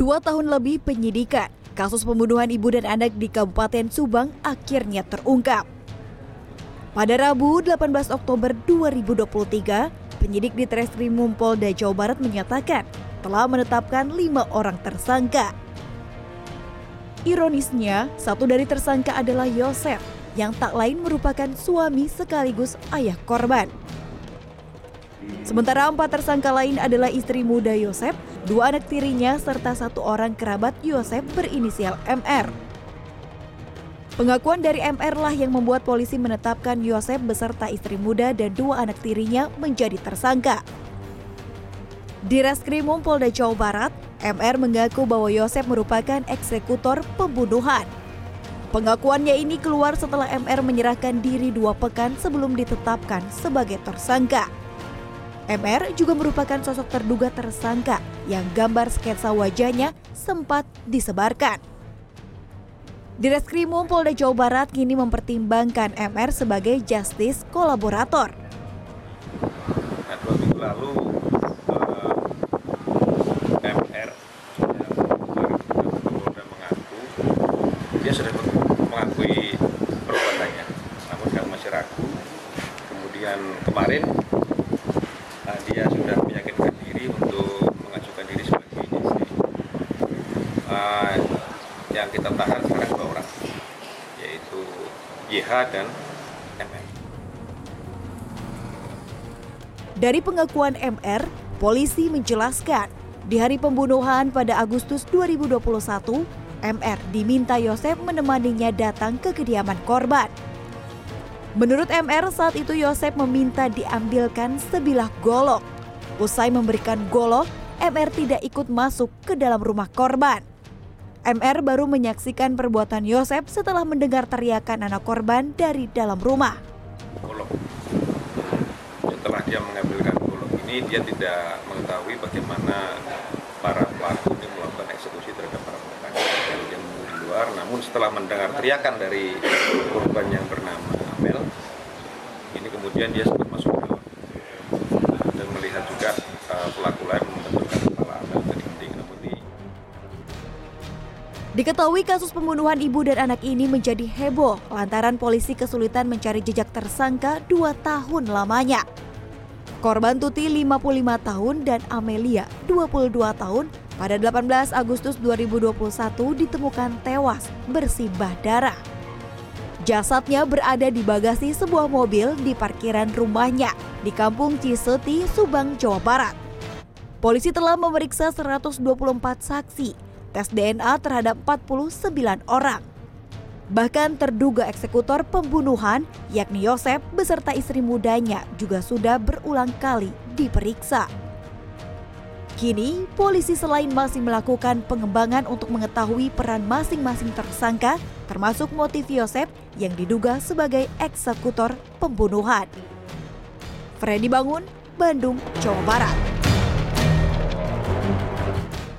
Dua tahun lebih penyidikan, kasus pembunuhan ibu dan anak di Kabupaten Subang akhirnya terungkap. Pada Rabu 18 Oktober 2023, penyidik di Treskrimum Polda Jawa Barat menyatakan telah menetapkan lima orang tersangka. Ironisnya, satu dari tersangka adalah Yosef, yang tak lain merupakan suami sekaligus ayah korban. Sementara empat tersangka lain adalah istri muda Yosef, dua anak tirinya, serta satu orang kerabat Yosef berinisial MR. Pengakuan dari MR lah yang membuat polisi menetapkan Yosef beserta istri muda dan dua anak tirinya menjadi tersangka. Di Reskrimum Polda Jawa Barat, MR mengaku bahwa Yosef merupakan eksekutor pembunuhan. Pengakuannya ini keluar setelah MR menyerahkan diri dua pekan sebelum ditetapkan sebagai tersangka. MR juga merupakan sosok terduga tersangka yang gambar sketsa wajahnya sempat disebarkan. Di Reskrimum Polda Jawa Barat kini mempertimbangkan MR sebagai justice kolaborator. Nah, dua minggu lalu eh, MR yang mengaku dia sudah mengakui perbuatannya, namun karena masih ragu. Kemudian kemarin uh, dia sudah meyakinkan diri untuk mengajukan diri sebagai JC. Uh, yang kita tahan sekarang dua orang, yaitu YH dan MR. Dari pengakuan MR, polisi menjelaskan di hari pembunuhan pada Agustus 2021, MR diminta Yosef menemaninya datang ke kediaman korban. Menurut MR, saat itu Yosef meminta diambilkan sebilah golok. Usai memberikan golok, MR tidak ikut masuk ke dalam rumah korban. MR baru menyaksikan perbuatan Yosef setelah mendengar teriakan anak korban dari dalam rumah. Golok. Setelah dia mengambilkan golok ini, dia tidak mengetahui bagaimana para pelaku ini melakukan eksekusi terhadap para. Dia menunggu di luar, namun setelah mendengar teriakan dari korban yang bernama Amel, ini kemudian dia sempat masuk ke Diketahui kasus pembunuhan ibu dan anak ini menjadi heboh lantaran polisi kesulitan mencari jejak tersangka dua tahun lamanya. Korban Tuti 55 tahun dan Amelia 22 tahun pada 18 Agustus 2021 ditemukan tewas bersimbah darah. Jasadnya berada di bagasi sebuah mobil di parkiran rumahnya di Kampung Ciseti, Subang, Jawa Barat. Polisi telah memeriksa 124 saksi, tes DNA terhadap 49 orang. Bahkan terduga eksekutor pembunuhan, yakni Yosef beserta istri mudanya juga sudah berulang kali diperiksa. Kini, polisi selain masih melakukan pengembangan untuk mengetahui peran masing-masing tersangka, termasuk motif Yosef yang diduga sebagai eksekutor pembunuhan. Freddy Bangun, Bandung, Jawa Barat.